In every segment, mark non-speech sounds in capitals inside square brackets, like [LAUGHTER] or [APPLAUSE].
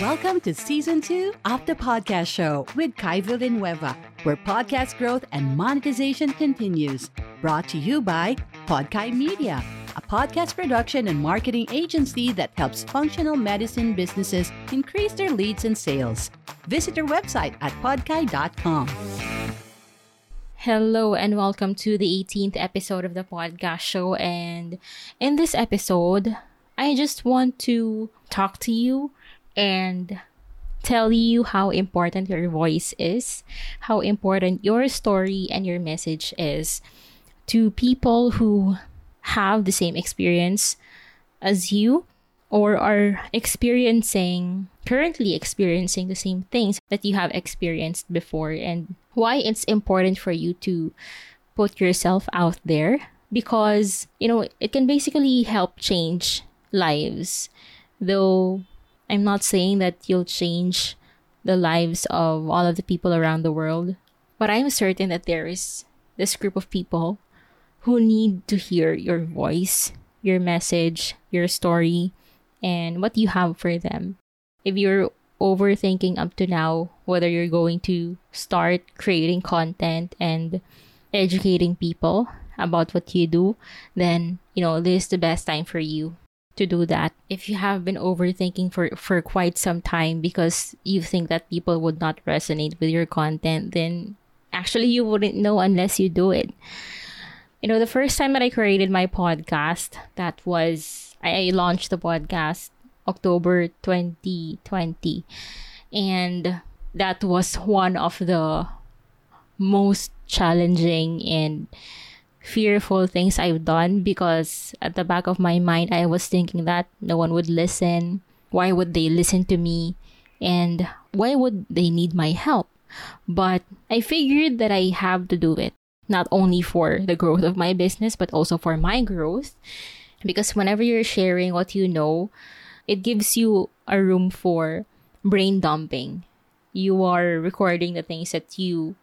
Welcome to season two of the podcast show with Kai Villanueva, where podcast growth and monetization continues. Brought to you by Podkai Media, a podcast production and marketing agency that helps functional medicine businesses increase their leads and sales. Visit their website at podkai.com. Hello and welcome to the 18th episode of the podcast show. And in this episode, I just want to talk to you and tell you how important your voice is, how important your story and your message is to people who have the same experience as you or are experiencing currently experiencing the same things that you have experienced before and why it's important for you to put yourself out there. Because you know it can basically help change lives though I'm not saying that you'll change the lives of all of the people around the world, but I'm certain that there is this group of people who need to hear your voice, your message, your story, and what you have for them. If you're overthinking up to now whether you're going to start creating content and educating people about what you do, then, you know, this is the best time for you to do that if you have been overthinking for for quite some time because you think that people would not resonate with your content then actually you wouldn't know unless you do it. You know the first time that i created my podcast that was i launched the podcast october 2020 and that was one of the most challenging and fearful things I've done because at the back of my mind, I was thinking that no one would listen. Why would they listen to me? And why would they need my help? But I figured that I have to do it, not only for the growth of my business, but also for my growth. Because whenever you're sharing what you know, it gives you a room for brain dumping. You are recording the things that you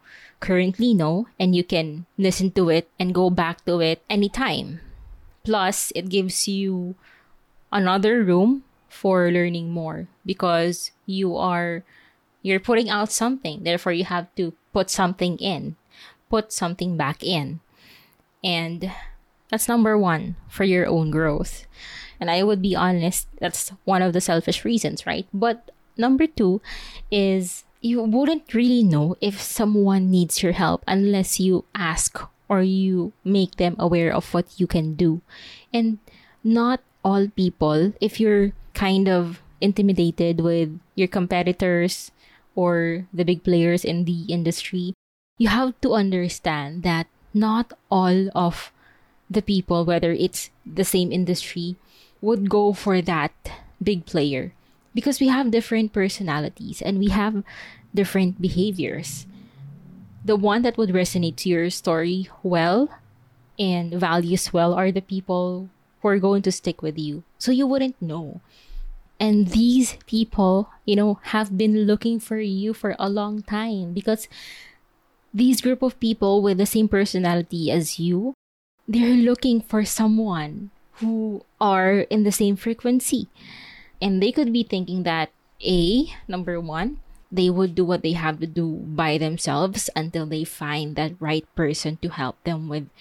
currently know and you can listen to it and go back to it anytime. Plus, it gives you another room for learning more because you are you're putting out something. Therefore, you have to put something in, put something back in. And that's number 1 for your own growth. And I would be honest, that's one of the selfish reasons, right? But number 2 is you wouldn't really know if someone needs your help unless you ask or you make them aware of what you can do. And not all people, if you're kind of intimidated with your competitors or the big players in the industry, you have to understand that not all of the people, whether it's the same industry, would go for that big player because we have different personalities and we have different behaviors. The one that would resonate to your story well and values well are the people who are going to stick with you. So you wouldn't know. And these people, you know, have been looking for you for a long time because these group of people with the same personality as you, they're looking for someone who are in the same frequency and they could be thinking that A, number one, they would do what they have to do by themselves until they find that right person to help them with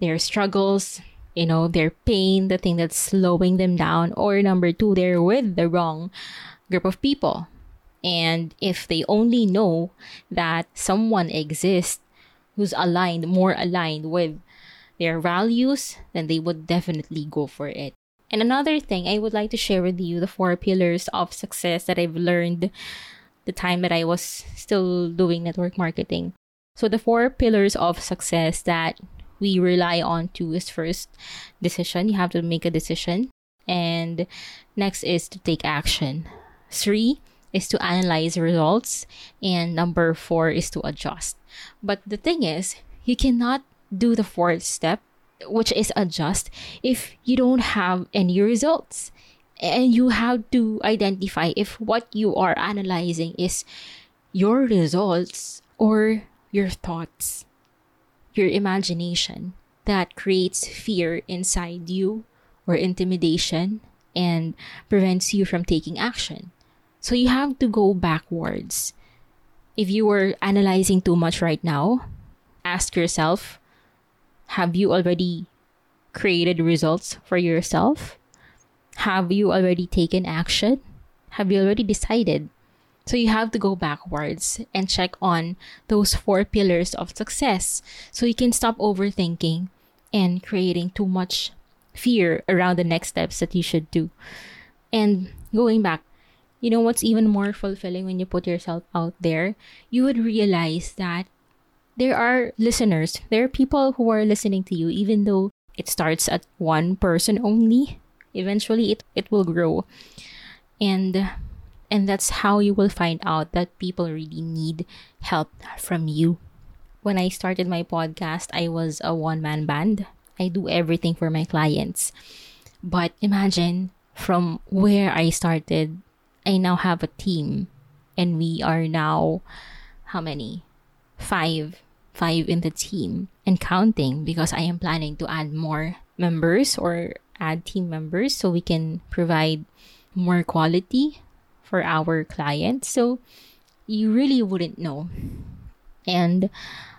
their struggles, you know, their pain, the thing that's slowing them down. Or number two, they're with the wrong group of people. And if they only know that someone exists who's aligned, more aligned with their values, then they would definitely go for it. And another thing I would like to share with you the four pillars of success that I've learned the time that I was still doing network marketing. So the four pillars of success that we rely on to is first decision. You have to make a decision. And next is to take action. Three is to analyze results. And number four is to adjust. But the thing is, you cannot do the fourth step which is adjust if you don't have any results and you have to identify if what you are analyzing is your results or your thoughts your imagination that creates fear inside you or intimidation and prevents you from taking action So you have to go backwards. If you were analyzing too much right now, ask yourself have you already created results for yourself? Have you already taken action? Have you already decided? So you have to go backwards and check on those four pillars of success so you can stop overthinking and creating too much fear around the next steps that you should do. And going back, you know what's even more fulfilling when you put yourself out there? You would realize that there are listeners, there are people who are listening to you, even though it starts at one person only. Eventually, it, it will grow. And and that's how you will find out that people really need help from you. When I started my podcast, I was a one man band. I do everything for my clients. But imagine from where I started, I now have a team. And we are now, how many? Five. Five in the team and counting because I am planning to add more members or add team members so we can provide more quality for our clients. So you really wouldn't know. And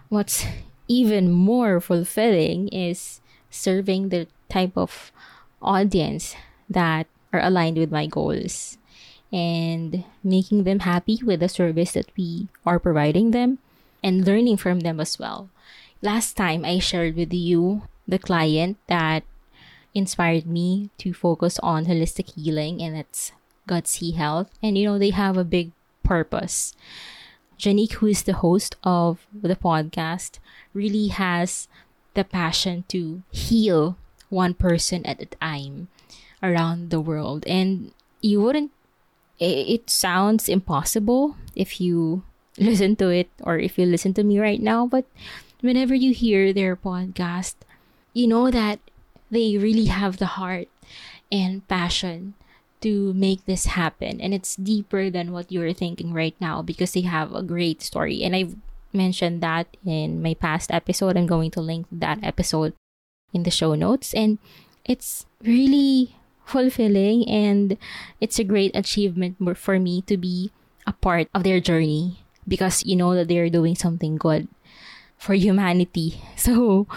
what's even more fulfilling is serving the type of audience that are aligned with my goals and making them happy with the service that we are providing them and learning from them as well. Last time I shared with you the client that inspired me to focus on holistic healing and it's Gutsy Health. And you know, they have a big purpose. Janique, who is the host of the podcast, really has the passion to heal one person at a time around the world. And you wouldn't, it sounds impossible if you listen to it or if you listen to me right now, but whenever you hear their podcast, you know that they really have the heart and passion to make this happen. And it's deeper than what you're thinking right now because they have a great story. And i've mentioned that in my past episode. I'm going to link that episode in the show notes. And it's really fulfilling and it's a great achievement for me to be a part of their journey because you know that they're doing something good for humanity [LAUGHS] so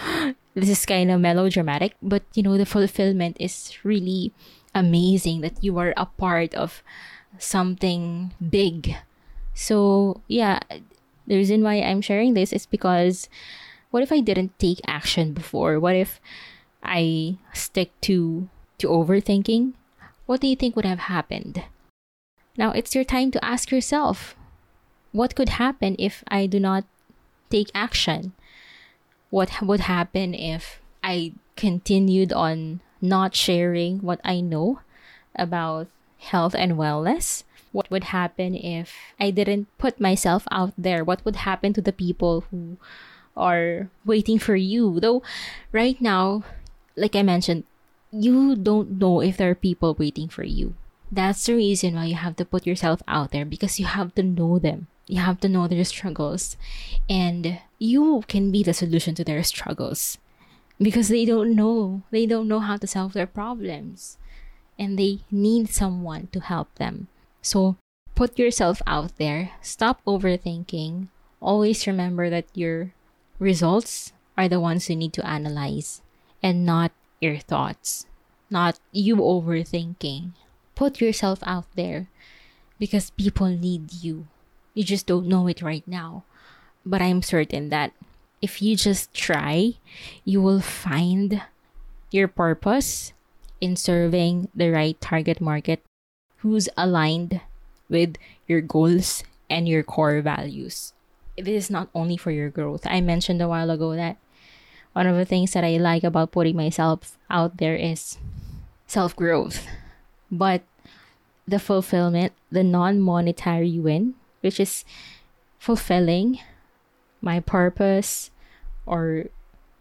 this is kind of melodramatic but you know the fulfillment is really amazing that you are a part of something big. So, yeah, the reason why I'm sharing this is because what if I didn't take action before? What if I stick to to overthinking? What do you think would have happened? Now it's your time to ask yourself, what could happen if I do not take action? What would happen if I continued on not sharing what I know about health and wellness? What would happen if I didn't put myself out there? What would happen to the people who are waiting for you? Though, right now, like I mentioned, you don't know if there are people waiting for you. That's the reason why you have to put yourself out there because you have to know them. You have to know their struggles, and you can be the solution to their struggles. Because they don't know. They don't know how to solve their problems. And they need someone to help them. So put yourself out there. Stop overthinking. Always remember that your results are the ones you need to analyze and not your thoughts. Not you overthinking put yourself out there because people need you you just don't know it right now but i'm certain that if you just try, you will find your purpose in serving the right target market who's aligned with your goals and your core values. This is not only for your growth. I mentioned a while ago that one of the things that I like about putting myself out there is self growth. But the fulfillment, the non monetary win, which is fulfilling my purpose, or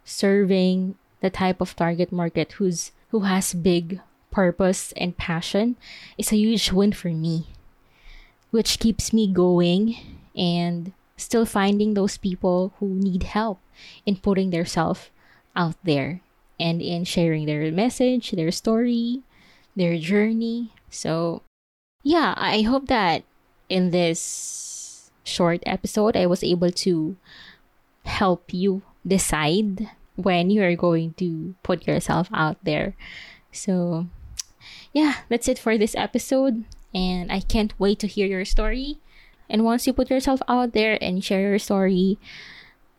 serving the type of target market who's who has big purpose and passion is a huge win for me which keeps me going and still finding those people who need help in putting their self out there and in sharing their message their story their journey so yeah, I hope that in this short episode, I was able to help you decide when you are going to put yourself out there. So, yeah, that's it for this episode. And I can't wait to hear your story. And once you put yourself out there and share your story,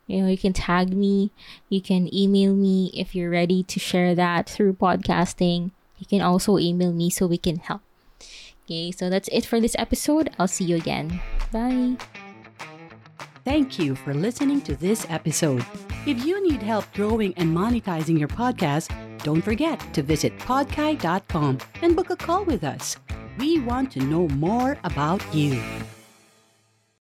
you know, you can tag me, you can email me if you're ready to share that through podcasting. You can also email me so we can help. Okay, so that's it for this episode. I'll see you again. Bye. Thank you for listening to this episode. If you need help growing and monetizing your podcast, don't forget to visit podkai.com and book a call with us. We want to know more about you.